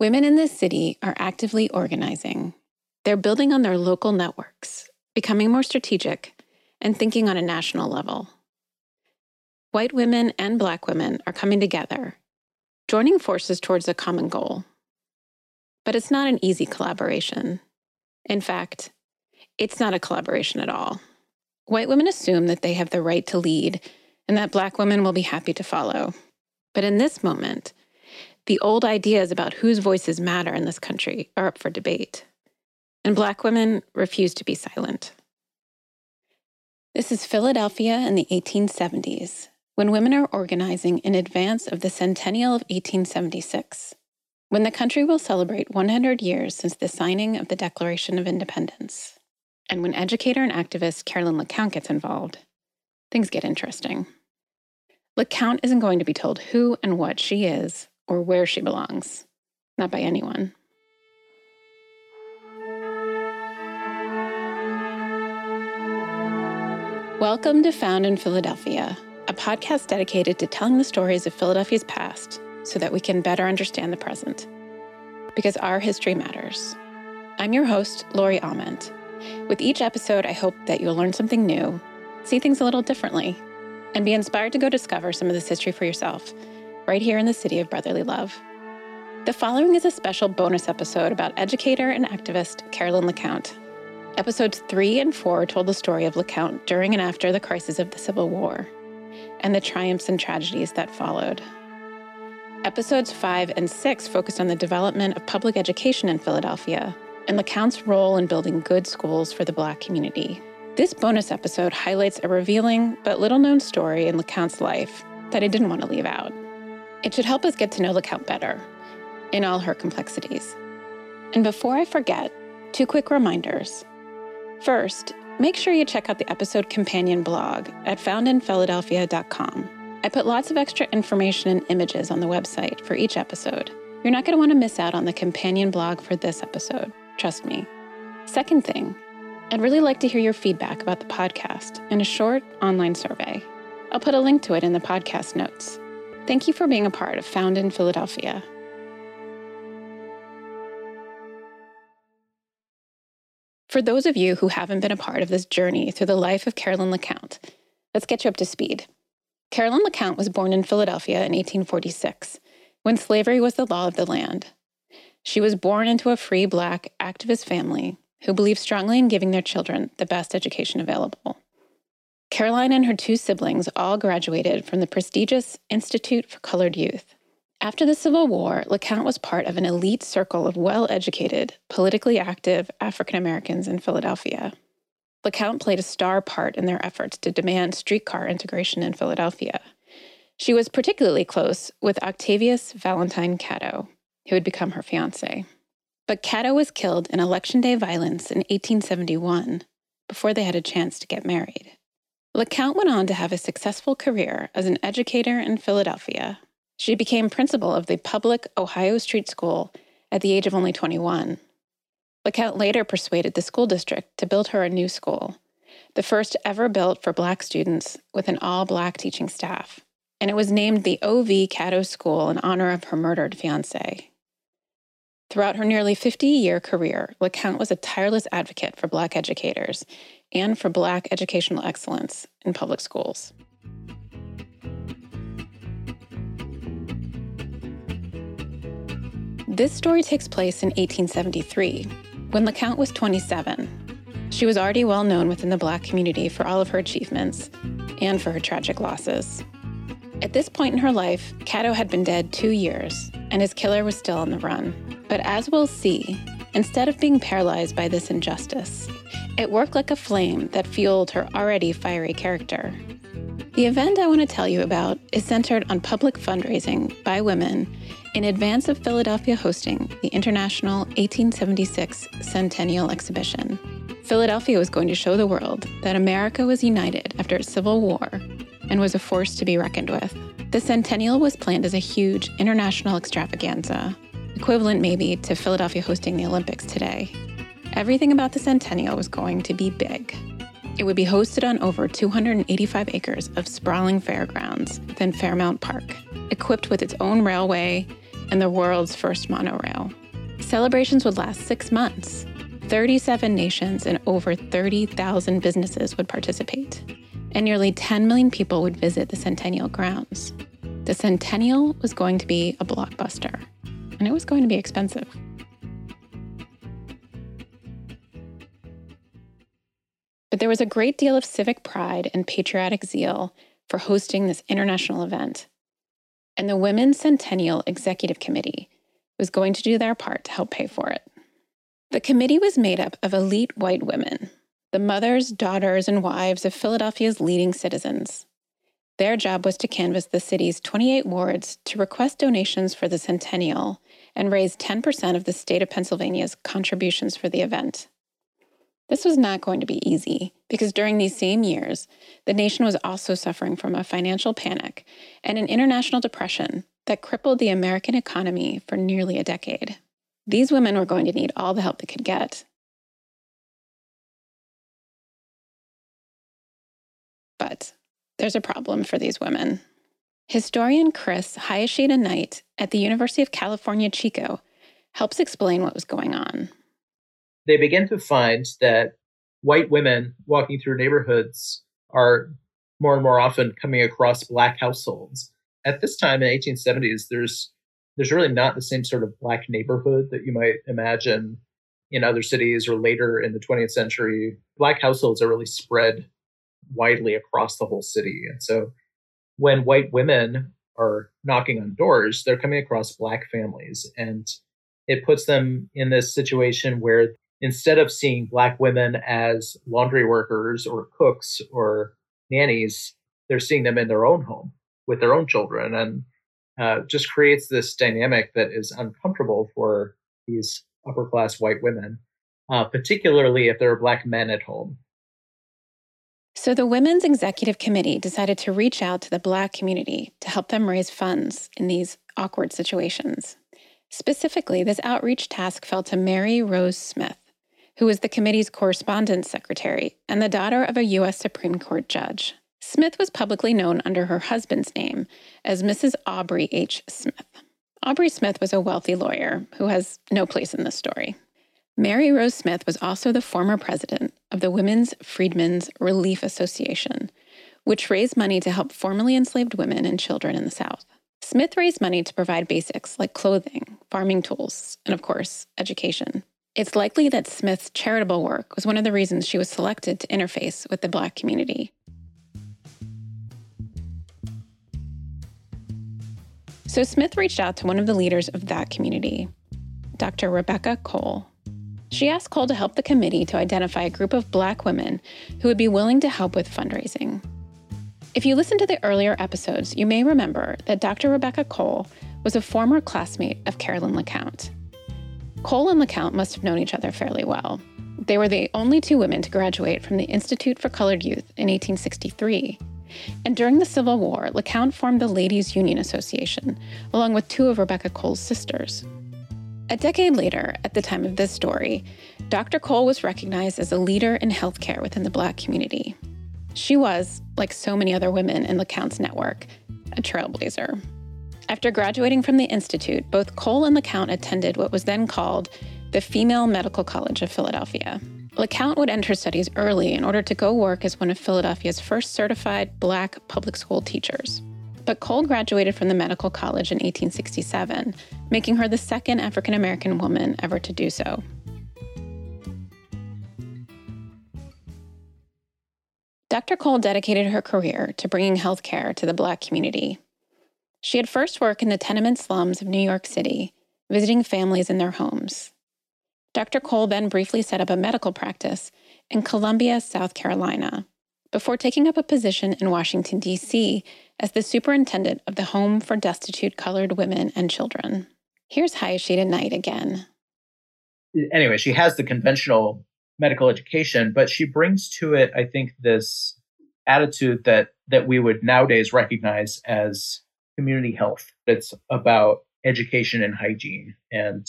Women in this city are actively organizing. They're building on their local networks, becoming more strategic, and thinking on a national level. White women and Black women are coming together, joining forces towards a common goal. But it's not an easy collaboration. In fact, it's not a collaboration at all. White women assume that they have the right to lead and that Black women will be happy to follow. But in this moment, the old ideas about whose voices matter in this country are up for debate. And Black women refuse to be silent. This is Philadelphia in the 1870s, when women are organizing in advance of the centennial of 1876, when the country will celebrate 100 years since the signing of the Declaration of Independence, and when educator and activist Carolyn LeCount gets involved, things get interesting. LeCount isn't going to be told who and what she is or where she belongs, not by anyone. Welcome to Found in Philadelphia, a podcast dedicated to telling the stories of Philadelphia's past so that we can better understand the present. Because our history matters. I'm your host, Lori Ament. With each episode, I hope that you'll learn something new, see things a little differently, and be inspired to go discover some of this history for yourself, right here in the city of brotherly love. The following is a special bonus episode about educator and activist Carolyn LeCount. Episodes three and four told the story of LeCount during and after the crisis of the Civil War and the triumphs and tragedies that followed. Episodes five and six focused on the development of public education in Philadelphia and LeCount's role in building good schools for the Black community. This bonus episode highlights a revealing but little known story in LeCount's life that I didn't want to leave out. It should help us get to know LeCount better in all her complexities. And before I forget, two quick reminders. First, make sure you check out the episode companion blog at foundinphiladelphia.com. I put lots of extra information and images on the website for each episode. You're not going to want to miss out on the companion blog for this episode, trust me. Second thing, I'd really like to hear your feedback about the podcast in a short online survey. I'll put a link to it in the podcast notes. Thank you for being a part of Found in Philadelphia. For those of you who haven't been a part of this journey through the life of Carolyn LeCount, let's get you up to speed. Carolyn LeCount was born in Philadelphia in 1846, when slavery was the law of the land. She was born into a free Black activist family who believed strongly in giving their children the best education available. Caroline and her two siblings all graduated from the prestigious Institute for Colored Youth. After the Civil War, LeCount was part of an elite circle of well educated, politically active African Americans in Philadelphia. LeCount played a star part in their efforts to demand streetcar integration in Philadelphia. She was particularly close with Octavius Valentine Catto, who would become her fiance. But Catto was killed in Election Day violence in 1871 before they had a chance to get married. LeCount went on to have a successful career as an educator in Philadelphia. She became principal of the public Ohio Street School at the age of only 21. LeCount later persuaded the school district to build her a new school, the first ever built for Black students with an all Black teaching staff. And it was named the O.V. Catto School in honor of her murdered fiance. Throughout her nearly 50 year career, LeCount was a tireless advocate for Black educators and for Black educational excellence in public schools. This story takes place in 1873, when LeCount was 27. She was already well known within the Black community for all of her achievements and for her tragic losses. At this point in her life, Catto had been dead two years, and his killer was still on the run. But as we'll see, instead of being paralyzed by this injustice, it worked like a flame that fueled her already fiery character. The event I want to tell you about is centered on public fundraising by women in advance of Philadelphia hosting the International 1876 Centennial Exhibition. Philadelphia was going to show the world that America was united after its Civil War and was a force to be reckoned with. The centennial was planned as a huge international extravaganza, equivalent maybe to Philadelphia hosting the Olympics today. Everything about the centennial was going to be big. It would be hosted on over 285 acres of sprawling fairgrounds within Fairmount Park, equipped with its own railway and the world's first monorail. Celebrations would last six months. 37 nations and over 30,000 businesses would participate, and nearly 10 million people would visit the Centennial grounds. The Centennial was going to be a blockbuster, and it was going to be expensive. But there was a great deal of civic pride and patriotic zeal for hosting this international event. And the Women's Centennial Executive Committee was going to do their part to help pay for it. The committee was made up of elite white women, the mothers, daughters, and wives of Philadelphia's leading citizens. Their job was to canvass the city's 28 wards to request donations for the centennial and raise 10% of the state of Pennsylvania's contributions for the event. This was not going to be easy because during these same years, the nation was also suffering from a financial panic and an international depression that crippled the American economy for nearly a decade. These women were going to need all the help they could get. But there's a problem for these women. Historian Chris Hayashida Knight at the University of California, Chico helps explain what was going on they begin to find that white women walking through neighborhoods are more and more often coming across black households. At this time in 1870s, there's there's really not the same sort of black neighborhood that you might imagine in other cities or later in the 20th century. Black households are really spread widely across the whole city. And so when white women are knocking on doors, they're coming across black families. And it puts them in this situation where instead of seeing black women as laundry workers or cooks or nannies, they're seeing them in their own home with their own children and uh, just creates this dynamic that is uncomfortable for these upper class white women, uh, particularly if there are black men at home. So, the Women's Executive Committee decided to reach out to the Black community to help them raise funds in these awkward situations. Specifically, this outreach task fell to Mary Rose Smith, who was the committee's correspondence secretary and the daughter of a U.S. Supreme Court judge. Smith was publicly known under her husband's name as Mrs. Aubrey H. Smith. Aubrey Smith was a wealthy lawyer who has no place in this story. Mary Rose Smith was also the former president of the Women's Freedmen's Relief Association, which raised money to help formerly enslaved women and children in the South. Smith raised money to provide basics like clothing, farming tools, and of course, education. It's likely that Smith's charitable work was one of the reasons she was selected to interface with the Black community. So Smith reached out to one of the leaders of that community, Dr. Rebecca Cole. She asked Cole to help the committee to identify a group of Black women who would be willing to help with fundraising. If you listened to the earlier episodes, you may remember that Dr. Rebecca Cole was a former classmate of Carolyn LeCount. Cole and LeCount must have known each other fairly well. They were the only two women to graduate from the Institute for Colored Youth in 1863. And during the Civil War, LeCount formed the Ladies Union Association, along with two of Rebecca Cole's sisters. A decade later, at the time of this story, Dr. Cole was recognized as a leader in healthcare within the Black community. She was, like so many other women in LeCount's network, a trailblazer. After graduating from the Institute, both Cole and LeCount attended what was then called the Female Medical College of Philadelphia. LeCount would enter studies early in order to go work as one of Philadelphia's first certified black public school teachers. But Cole graduated from the medical college in 1867, making her the second African American woman ever to do so. Dr. Cole dedicated her career to bringing health care to the Black community. She had first worked in the tenement slums of New York City, visiting families in their homes. Dr. Cole then briefly set up a medical practice in Columbia, South Carolina, before taking up a position in Washington, D.C. as the superintendent of the Home for Destitute Colored Women and Children. Here's Hayashida Knight again. Anyway, she has the conventional medical education, but she brings to it, I think, this attitude that that we would nowadays recognize as community health. It's about education and hygiene. And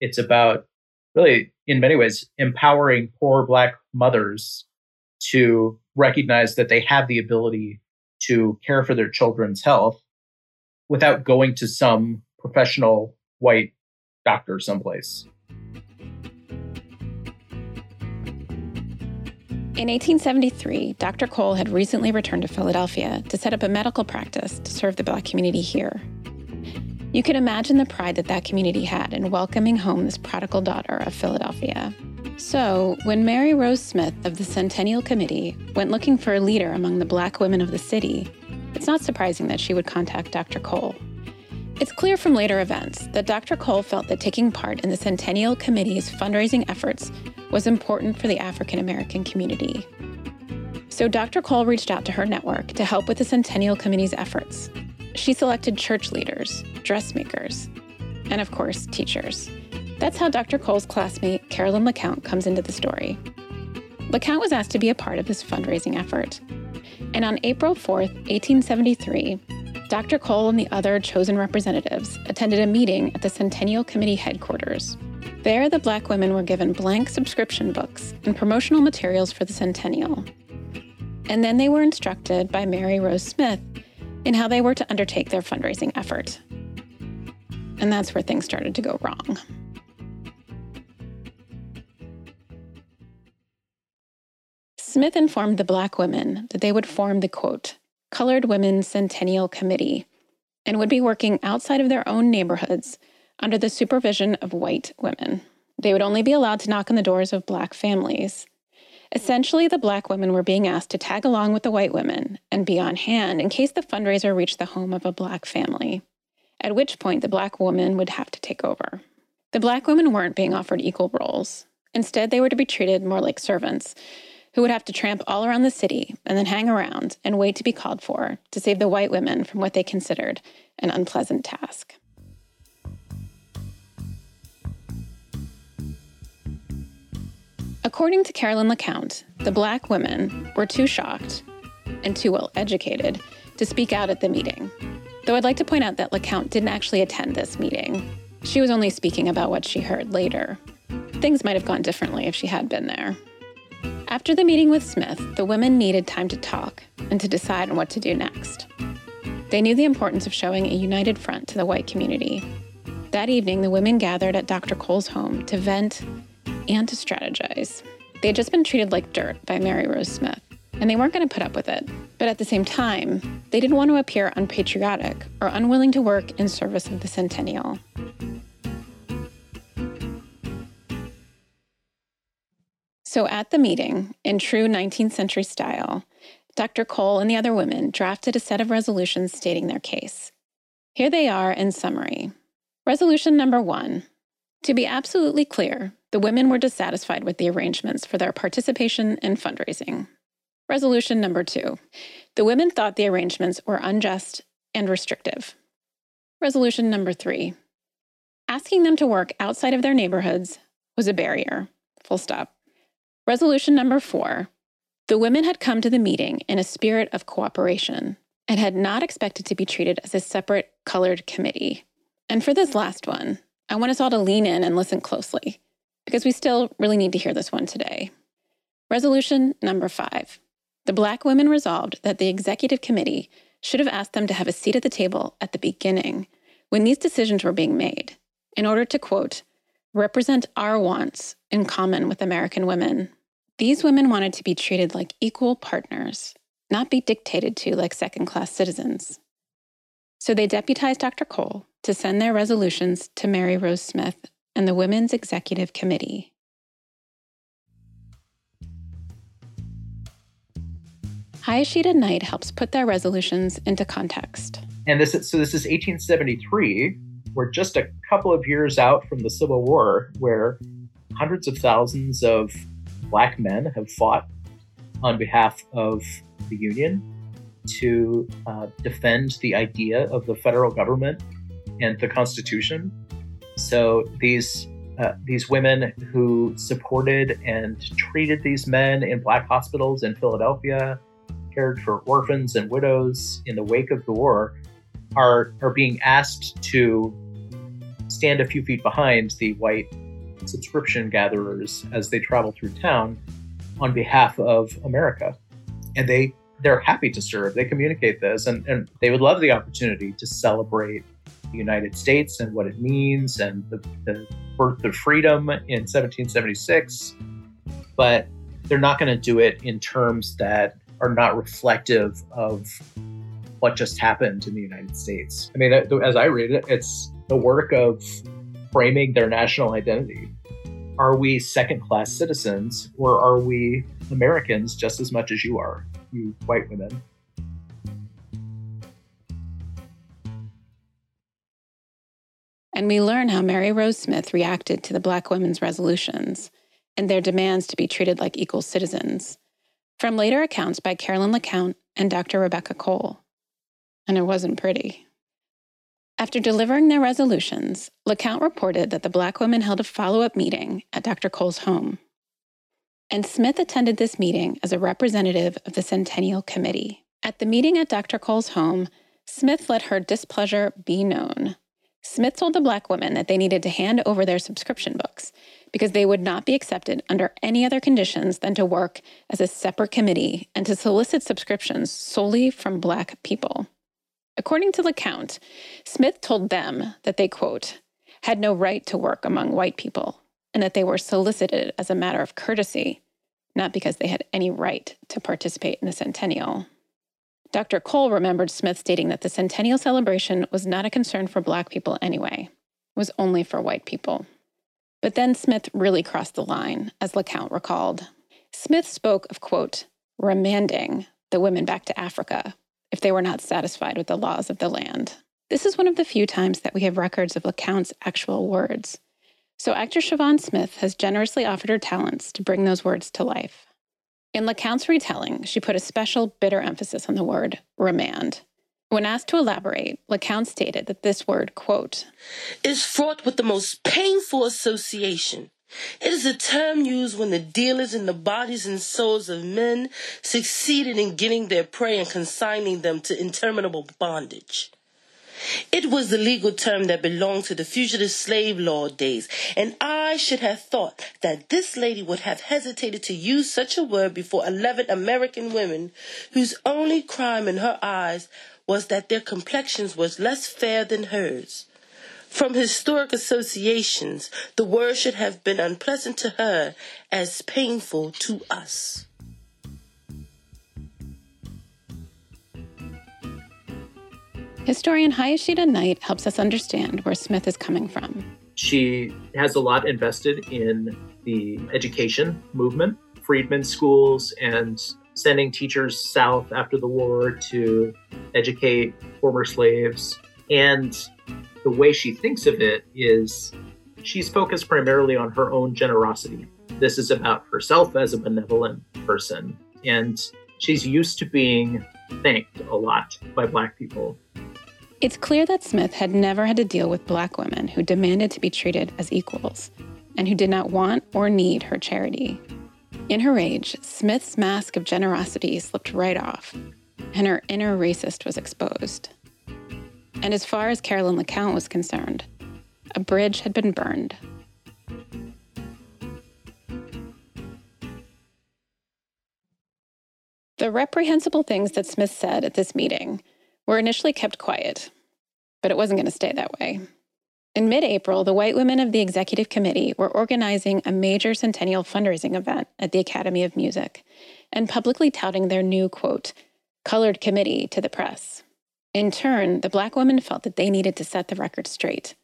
it's about really, in many ways, empowering poor Black mothers to recognize that they have the ability to care for their children's health without going to some professional white doctor someplace. In 1873, Dr. Cole had recently returned to Philadelphia to set up a medical practice to serve the Black community here. You can imagine the pride that that community had in welcoming home this prodigal daughter of Philadelphia. So, when Mary Rose Smith of the Centennial Committee went looking for a leader among the Black women of the city, it's not surprising that she would contact Dr. Cole. It's clear from later events that Dr. Cole felt that taking part in the Centennial Committee's fundraising efforts was important for the African American community. So Dr. Cole reached out to her network to help with the Centennial Committee's efforts. She selected church leaders, dressmakers, and of course, teachers. That's how Dr. Cole's classmate, Carolyn LeCount, comes into the story. LeCount was asked to be a part of this fundraising effort. And on April 4th, 1873, Dr. Cole and the other chosen representatives attended a meeting at the Centennial Committee headquarters. There, the black women were given blank subscription books and promotional materials for the Centennial. And then they were instructed by Mary Rose Smith in how they were to undertake their fundraising effort. And that's where things started to go wrong. Smith informed the black women that they would form the quote, Colored Women's Centennial Committee and would be working outside of their own neighborhoods under the supervision of white women. They would only be allowed to knock on the doors of black families. Essentially, the black women were being asked to tag along with the white women and be on hand in case the fundraiser reached the home of a black family, at which point the black woman would have to take over. The black women weren't being offered equal roles. Instead, they were to be treated more like servants, who would have to tramp all around the city and then hang around and wait to be called for to save the white women from what they considered an unpleasant task. According to Carolyn LeCount, the black women were too shocked and too well educated to speak out at the meeting. Though I'd like to point out that LeCount didn't actually attend this meeting. She was only speaking about what she heard later. Things might have gone differently if she had been there. After the meeting with Smith, the women needed time to talk and to decide on what to do next. They knew the importance of showing a united front to the white community. That evening, the women gathered at Dr. Cole's home to vent and to strategize. They had just been treated like dirt by Mary Rose Smith, and they weren't going to put up with it. But at the same time, they didn't want to appear unpatriotic or unwilling to work in service of the centennial. So at the meeting, in true 19th century style, Dr. Cole and the other women drafted a set of resolutions stating their case. Here they are in summary. Resolution number one To be absolutely clear, the women were dissatisfied with the arrangements for their participation in fundraising. Resolution number two The women thought the arrangements were unjust and restrictive. Resolution number three Asking them to work outside of their neighborhoods was a barrier. Full stop. Resolution number four the women had come to the meeting in a spirit of cooperation and had not expected to be treated as a separate colored committee. And for this last one, I want us all to lean in and listen closely because we still really need to hear this one today. Resolution number five the Black women resolved that the executive committee should have asked them to have a seat at the table at the beginning when these decisions were being made in order to, quote, represent our wants in common with American women. These women wanted to be treated like equal partners, not be dictated to like second class citizens. So they deputized Dr. Cole to send their resolutions to Mary Rose Smith and the Women's Executive Committee. Hayashida Knight helps put their resolutions into context. And this is, so this is 1873. We're just a couple of years out from the Civil War, where hundreds of thousands of black men have fought on behalf of the Union to uh, defend the idea of the federal government and the Constitution. So these uh, these women who supported and treated these men in black hospitals in Philadelphia, cared for orphans and widows in the wake of the war, are are being asked to stand a few feet behind the white subscription gatherers as they travel through town on behalf of America. And they they're happy to serve. They communicate this and, and they would love the opportunity to celebrate the United States and what it means and the, the birth of freedom in 1776. But they're not going to do it in terms that are not reflective of what just happened in the United States. I mean, as I read it, it's the work of framing their national identity. Are we second class citizens or are we Americans just as much as you are, you white women? And we learn how Mary Rose Smith reacted to the Black women's resolutions and their demands to be treated like equal citizens from later accounts by Carolyn LeCount and Dr. Rebecca Cole. And it wasn't pretty. After delivering their resolutions, LeCount reported that the Black women held a follow up meeting at Dr. Cole's home. And Smith attended this meeting as a representative of the Centennial Committee. At the meeting at Dr. Cole's home, Smith let her displeasure be known. Smith told the Black women that they needed to hand over their subscription books because they would not be accepted under any other conditions than to work as a separate committee and to solicit subscriptions solely from Black people. According to LeCount, Smith told them that they, quote, had no right to work among white people and that they were solicited as a matter of courtesy, not because they had any right to participate in the centennial. Dr. Cole remembered Smith stating that the centennial celebration was not a concern for Black people anyway, it was only for white people. But then Smith really crossed the line, as LeCount recalled. Smith spoke of, quote, remanding the women back to Africa if they were not satisfied with the laws of the land. This is one of the few times that we have records of LeCount's actual words. So actor Siobhan Smith has generously offered her talents to bring those words to life. In LeCount's retelling, she put a special bitter emphasis on the word remand. When asked to elaborate, LeCount stated that this word, quote, is fraught with the most painful association. It is a term used when the dealers in the bodies and souls of men succeeded in getting their prey and consigning them to interminable bondage. It was the legal term that belonged to the fugitive slave law days, and I should have thought that this lady would have hesitated to use such a word before 11 American women whose only crime in her eyes was that their complexions was less fair than hers. From historic associations, the word should have been unpleasant to her as painful to us. Historian Hayashida Knight helps us understand where Smith is coming from. She has a lot invested in the education movement, freedmen schools, and sending teachers south after the war to educate former slaves. And the way she thinks of it is she's focused primarily on her own generosity. This is about herself as a benevolent person. And she's used to being thanked a lot by Black people. It's clear that Smith had never had to deal with Black women who demanded to be treated as equals and who did not want or need her charity. In her rage, Smith's mask of generosity slipped right off, and her inner racist was exposed. And as far as Carolyn LeCount was concerned, a bridge had been burned. The reprehensible things that Smith said at this meeting were initially kept quiet, but it wasn't going to stay that way. In mid April, the white women of the executive committee were organizing a major centennial fundraising event at the Academy of Music and publicly touting their new, quote, colored committee to the press. In turn, the black women felt that they needed to set the record straight.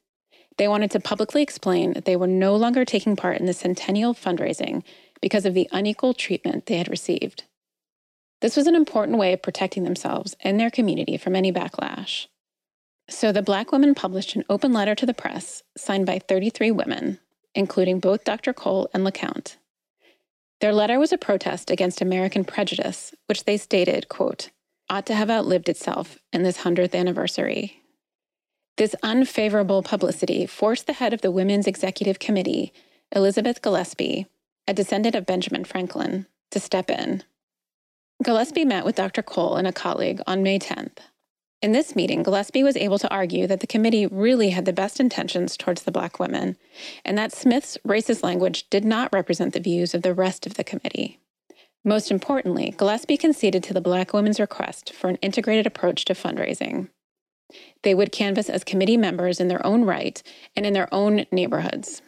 They wanted to publicly explain that they were no longer taking part in the centennial fundraising because of the unequal treatment they had received. This was an important way of protecting themselves and their community from any backlash. So the Black women published an open letter to the press signed by 33 women, including both Dr. Cole and LeCount. Their letter was a protest against American prejudice, which they stated, quote, ought to have outlived itself in this 100th anniversary. This unfavorable publicity forced the head of the Women's Executive Committee, Elizabeth Gillespie, a descendant of Benjamin Franklin, to step in. Gillespie met with Dr. Cole and a colleague on May 10th. In this meeting, Gillespie was able to argue that the committee really had the best intentions towards the black women, and that Smith's racist language did not represent the views of the rest of the committee. Most importantly, Gillespie conceded to the black women's request for an integrated approach to fundraising. They would canvass as committee members in their own right and in their own neighborhoods.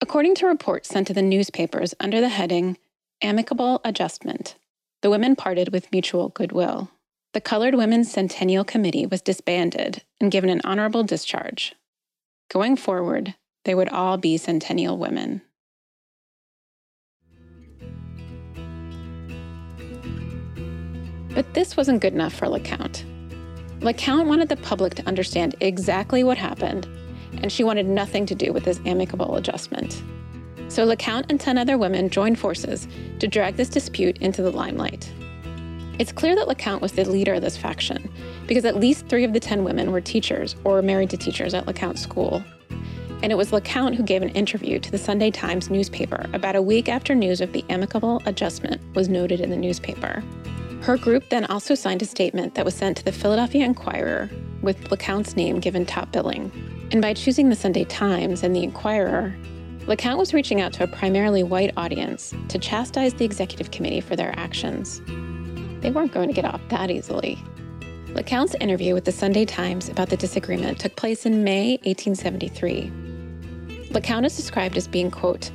According to reports sent to the newspapers under the heading Amicable Adjustment, the women parted with mutual goodwill. The Colored Women's Centennial Committee was disbanded and given an honorable discharge. Going forward, they would all be Centennial women. But this wasn't good enough for LeCount. LeCount wanted the public to understand exactly what happened, and she wanted nothing to do with this amicable adjustment. So LeCount and 10 other women joined forces to drag this dispute into the limelight. It's clear that LeCount was the leader of this faction, because at least three of the 10 women were teachers or married to teachers at LeCount School. And it was LeCount who gave an interview to the Sunday Times newspaper about a week after news of the amicable adjustment was noted in the newspaper. Her group then also signed a statement that was sent to the Philadelphia Inquirer with LeCount's name given top billing. And by choosing the Sunday Times and the Inquirer, LeCount was reaching out to a primarily white audience to chastise the executive committee for their actions. They weren't going to get off that easily. LeCount's interview with the Sunday Times about the disagreement took place in May 1873. LeCount is described as being, quote,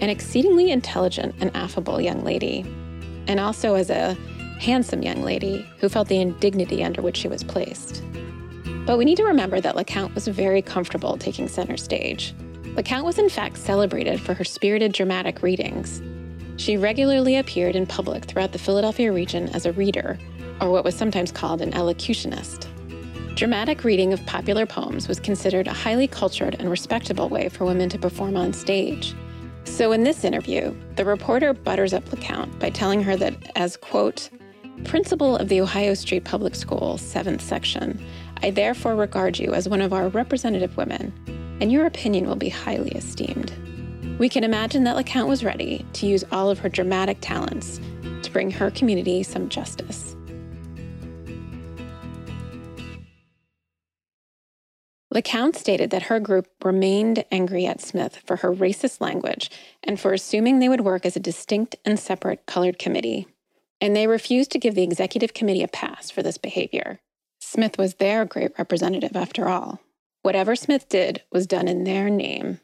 an exceedingly intelligent and affable young lady, and also as a handsome young lady who felt the indignity under which she was placed. But we need to remember that LeCount was very comfortable taking center stage. LeCount was in fact celebrated for her spirited dramatic readings. She regularly appeared in public throughout the Philadelphia region as a reader, or what was sometimes called an elocutionist. Dramatic reading of popular poems was considered a highly cultured and respectable way for women to perform on stage. So in this interview, the reporter butters up LeCount by telling her that as, quote, principal of the Ohio Street Public School, 7th section, I therefore regard you as one of our representative women, and your opinion will be highly esteemed. We can imagine that LeCount was ready to use all of her dramatic talents to bring her community some justice. LeCount stated that her group remained angry at Smith for her racist language and for assuming they would work as a distinct and separate colored committee and they refused to give the executive committee a pass for this behavior. Smith was their great representative, after all. Whatever Smith did was done in their name.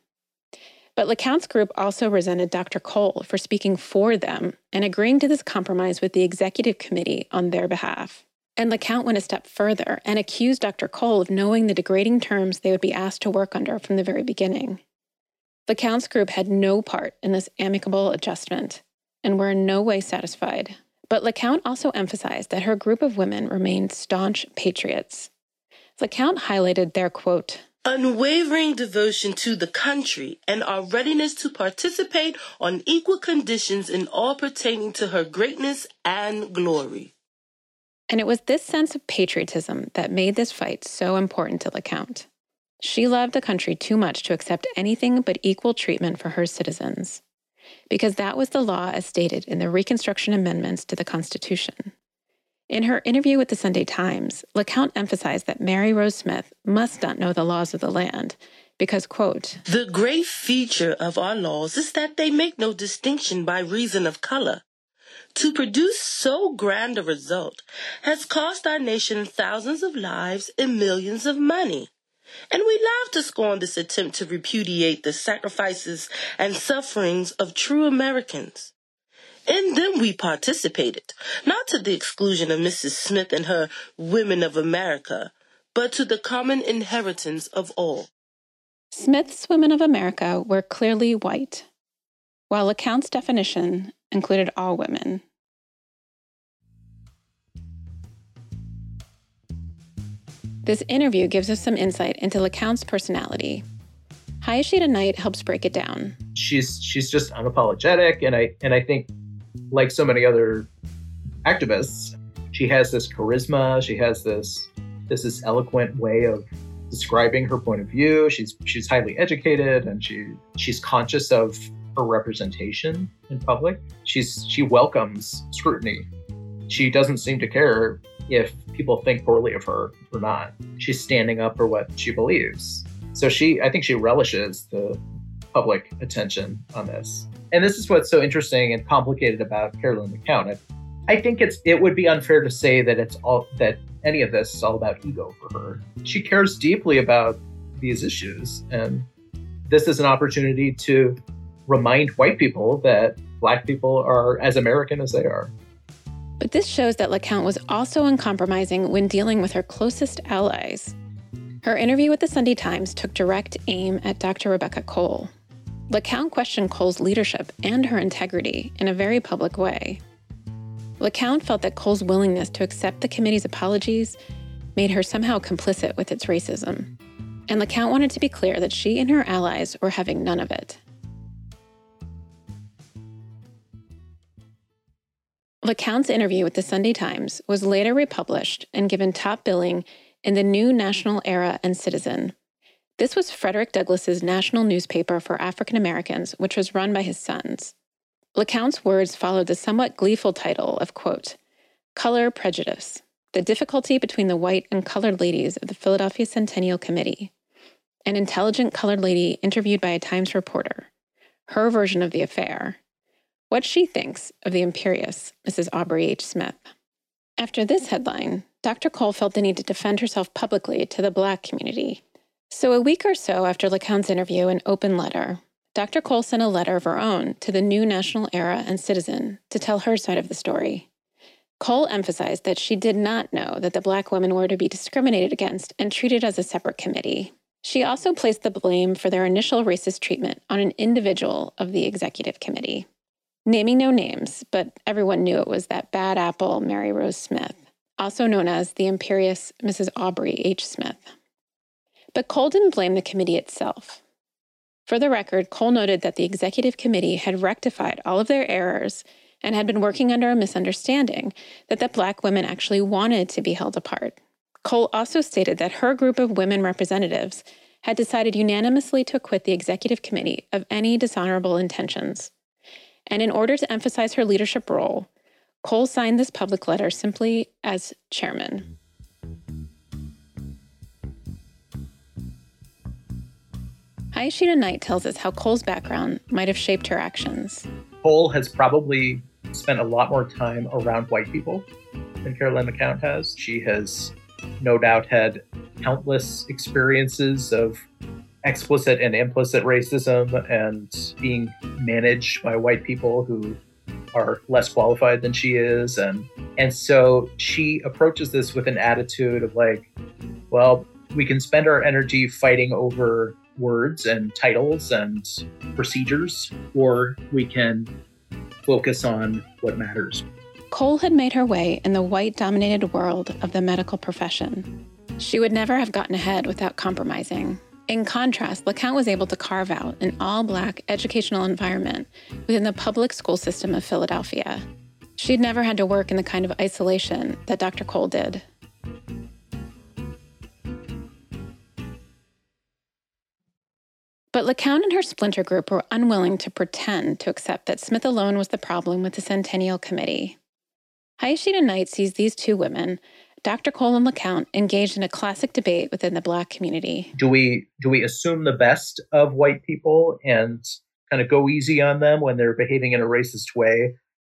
But LeCount's group also resented Dr. Cole for speaking for them and agreeing to this compromise with the executive committee on their behalf. And LeCount went a step further and accused Dr. Cole of knowing the degrading terms they would be asked to work under from the very beginning. LeCount's group had no part in this amicable adjustment and were in no way satisfied. But LeCount also emphasized that her group of women remained staunch patriots. LeCount highlighted their quote, unwavering devotion to the country and our readiness to participate on equal conditions in all pertaining to her greatness and glory. And it was this sense of patriotism that made this fight so important to LeCount. She loved the country too much to accept anything but equal treatment for her citizens because that was the law as stated in the Reconstruction Amendments to the Constitution. In her interview with the Sunday Times, LeCount emphasized that Mary Rose Smith must not know the laws of the land because, quote, The great feature of our laws is that they make no distinction by reason of color. To produce so grand a result has cost our nation thousands of lives and millions of money. And we love to scorn this attempt to repudiate the sacrifices and sufferings of true Americans. In them we participated, not to the exclusion of Mrs. Smith and her Women of America, but to the common inheritance of all. Smith's Women of America were clearly white, while LeCount's definition included all women. This interview gives us some insight into LeCount's personality. Hayashida Knight helps break it down. She's she's just unapologetic, and I and I think, like so many other activists, she has this charisma. She has this this this eloquent way of describing her point of view. She's she's highly educated, and she she's conscious of her representation in public. She's she welcomes scrutiny. She doesn't seem to care if people think poorly of her or not. She's standing up for what she believes. So she, I think she relishes the public attention on this. And this is what's so interesting and complicated about Carolyn LeCount. I think it's it would be unfair to say that it's all that any of this is all about ego for her. She cares deeply about these issues. And this is an opportunity to remind white people that black people are as American as they are. But this shows that LeCount was also uncompromising when dealing with her closest allies. Her interview with the Sunday Times took direct aim at Dr. Rebecca Cole. LeCount questioned Cole's leadership and her integrity in a very public way. LeCount felt that Cole's willingness to accept the committee's apologies made her somehow complicit with its racism. And LeCount wanted to be clear that she and her allies were having none of it. LeCount's interview with the Sunday Times was later republished and given top billing in the New National Era and Citizen. This was Frederick Douglass's national newspaper for African Americans, which was run by his sons. LeCount's words followed the somewhat gleeful title of, quote, Color Prejudice, the difficulty between the white and colored ladies of the Philadelphia Centennial Committee. An intelligent colored lady interviewed by a Times reporter. Her version of the affair, what she thinks of the imperious Mrs. Aubrey H. Smith. After this headline, Dr. Cole felt the need to defend herself publicly to the Black community. So, a week or so after LeCount's interview and open letter, Dr. Cole sent a letter of her own to the New National Era and Citizen to tell her side of the story. Cole emphasized that she did not know that the Black women were to be discriminated against and treated as a separate committee. She also placed the blame for their initial racist treatment on an individual of the executive committee naming no names, but everyone knew it was that bad apple Mary Rose Smith, also known as the imperious Mrs. Aubrey H. Smith. But Cole didn't blame the committee itself. For the record, Cole noted that the executive committee had rectified all of their errors and had been working under a misunderstanding that the black women actually wanted to be held apart. Cole also stated that her group of women representatives had decided unanimously to acquit the executive committee of any dishonorable intentions. And in order to emphasize her leadership role, Cole signed this public letter simply as chairman. Hayashida Knight tells us how Cole's background might have shaped her actions. Cole has probably spent a lot more time around white people than Caroline LeCount has. She has no doubt had countless experiences of explicit and implicit racism and being managed by white people who are less qualified than she is and and so she approaches this with an attitude of like well we can spend our energy fighting over words and titles and procedures or we can focus on what matters Cole had made her way in the white dominated world of the medical profession. She would never have gotten ahead without compromising. In contrast, LeCount was able to carve out an all black educational environment within the public school system of Philadelphia. She'd never had to work in the kind of isolation that Dr. Cole did. But LeCount and her splinter group were unwilling to pretend to accept that Smith alone was the problem with the Centennial Committee. Hayashida Knight sees these two women Dr. Cole and LeCount engaged in a classic debate within the Black community. Do we do we assume the best of white people and kind of go easy on them when they're behaving in a racist way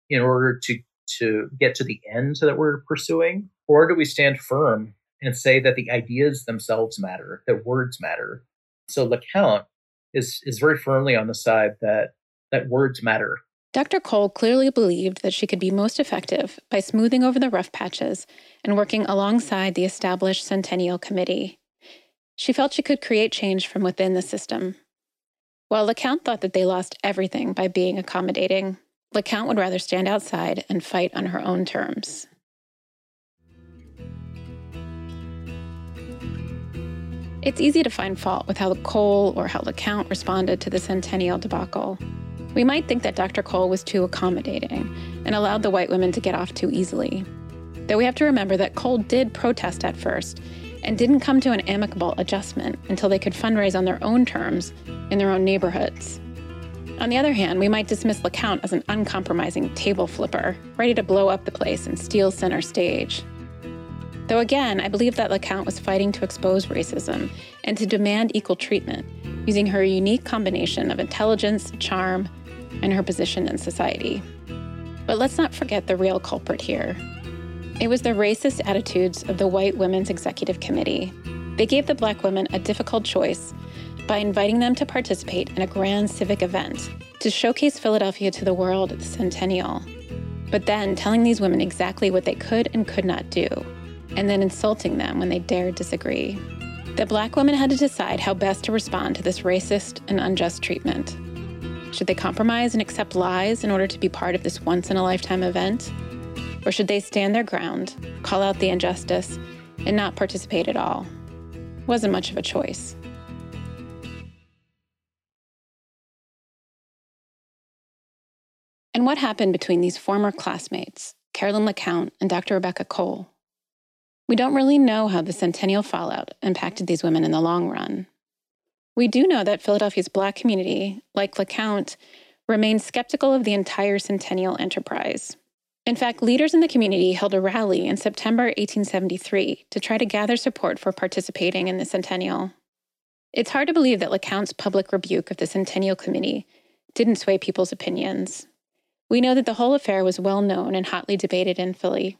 in order to to get to the end that we're pursuing, or do we stand firm and say that the ideas themselves matter, that words matter? So LeCount is is very firmly on the side that that words matter Dr. Cole clearly believed that she could be most effective by smoothing over the rough patches and working alongside the established Centennial Committee. She felt she could create change from within the system. While LeCount thought that they lost everything by being accommodating, LeCount would rather stand outside and fight on her own terms. It's easy to find fault with how Cole or how LeCount responded to the Centennial debacle. We might think that Dr. Cole was too accommodating and allowed the white women to get off too easily. Though we have to remember that Cole did protest at first and didn't come to an amicable adjustment until they could fundraise on their own terms in their own neighborhoods. On the other hand, we might dismiss LeCount as an uncompromising table flipper, ready to blow up the place and steal center stage. Though again, I believe that LeCount was fighting to expose racism and to demand equal treatment, using her unique combination of intelligence, charm, and her position in society. But let's not forget the real culprit here It was the racist attitudes of the White Women's Executive Committee. They gave the black women a difficult choice by inviting them to participate in a grand civic event to showcase Philadelphia to the world at the centennial, but then telling these women exactly what they could and could not do, and then insulting them when they dared disagree. The black women had to decide how best to respond to this racist and unjust treatment. Should they compromise and accept lies in order to be part of this once in a lifetime event? Or should they stand their ground, call out the injustice, and not participate at all? Wasn't much of a choice. And what happened between these former classmates, Carolyn LeCount and Dr. Rebecca Cole? We don't really know how the centennial fallout impacted these women in the long run. We do know that Philadelphia's Black community, like LeCount, remained skeptical of the entire centennial enterprise. In fact, leaders in the community held a rally in September 1873 to try to gather support for participating in the centennial. It's hard to believe that LeCount's public rebuke of the Centennial Committee didn't sway people's opinions. We know that the whole affair was well known and hotly debated in Philly.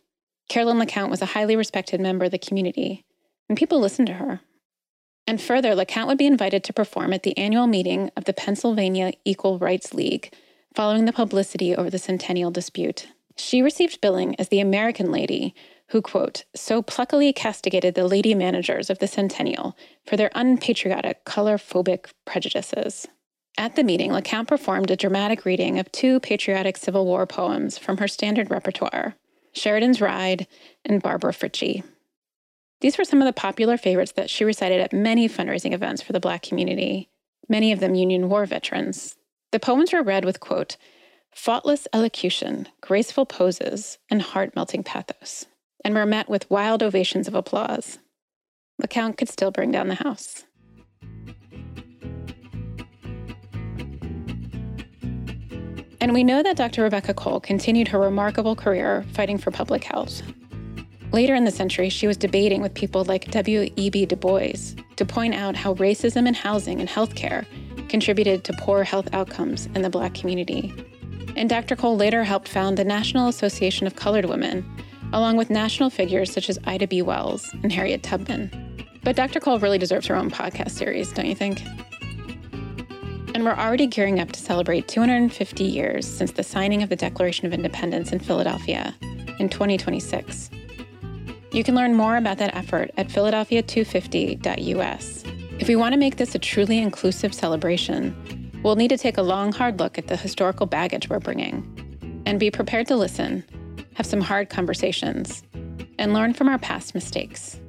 Carolyn LeCount was a highly respected member of the community, and people listened to her. And further, LeCount would be invited to perform at the annual meeting of the Pennsylvania Equal Rights League following the publicity over the centennial dispute. She received billing as the American lady who, quote, so pluckily castigated the lady managers of the centennial for their unpatriotic, color phobic prejudices. At the meeting, LeCount performed a dramatic reading of two patriotic Civil War poems from her standard repertoire Sheridan's Ride and Barbara Fritchie. These were some of the popular favorites that she recited at many fundraising events for the Black community, many of them Union War veterans. The poems were read with, quote, faultless elocution, graceful poses, and heart melting pathos, and were met with wild ovations of applause. LeCount could still bring down the house. And we know that Dr. Rebecca Cole continued her remarkable career fighting for public health. Later in the century, she was debating with people like W.E.B. Du Bois to point out how racism in housing and healthcare contributed to poor health outcomes in the Black community. And Dr. Cole later helped found the National Association of Colored Women, along with national figures such as Ida B. Wells and Harriet Tubman. But Dr. Cole really deserves her own podcast series, don't you think? And we're already gearing up to celebrate 250 years since the signing of the Declaration of Independence in Philadelphia in 2026. You can learn more about that effort at philadelphia250.us. If we want to make this a truly inclusive celebration, we'll need to take a long, hard look at the historical baggage we're bringing and be prepared to listen, have some hard conversations, and learn from our past mistakes.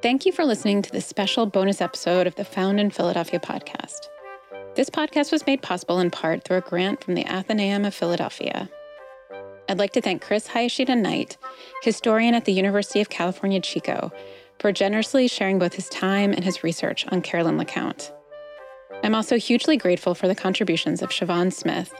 Thank you for listening to this special bonus episode of the Found in Philadelphia podcast. This podcast was made possible in part through a grant from the Athenaeum of Philadelphia. I'd like to thank Chris Hayashida Knight, historian at the University of California, Chico, for generously sharing both his time and his research on Carolyn LeCount. I'm also hugely grateful for the contributions of Siobhan Smith,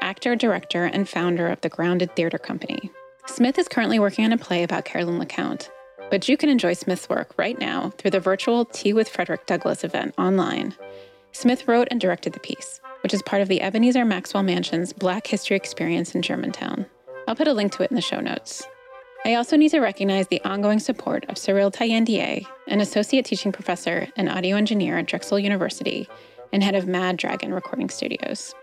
actor, director, and founder of the Grounded Theater Company. Smith is currently working on a play about Carolyn LeCount, but you can enjoy Smith's work right now through the virtual Tea with Frederick Douglass event online. Smith wrote and directed the piece, which is part of the Ebenezer Maxwell Mansion's Black History Experience in Germantown. I'll put a link to it in the show notes. I also need to recognize the ongoing support of Cyril Tayendier, an associate teaching professor and audio engineer at Drexel University and head of Mad Dragon Recording Studios.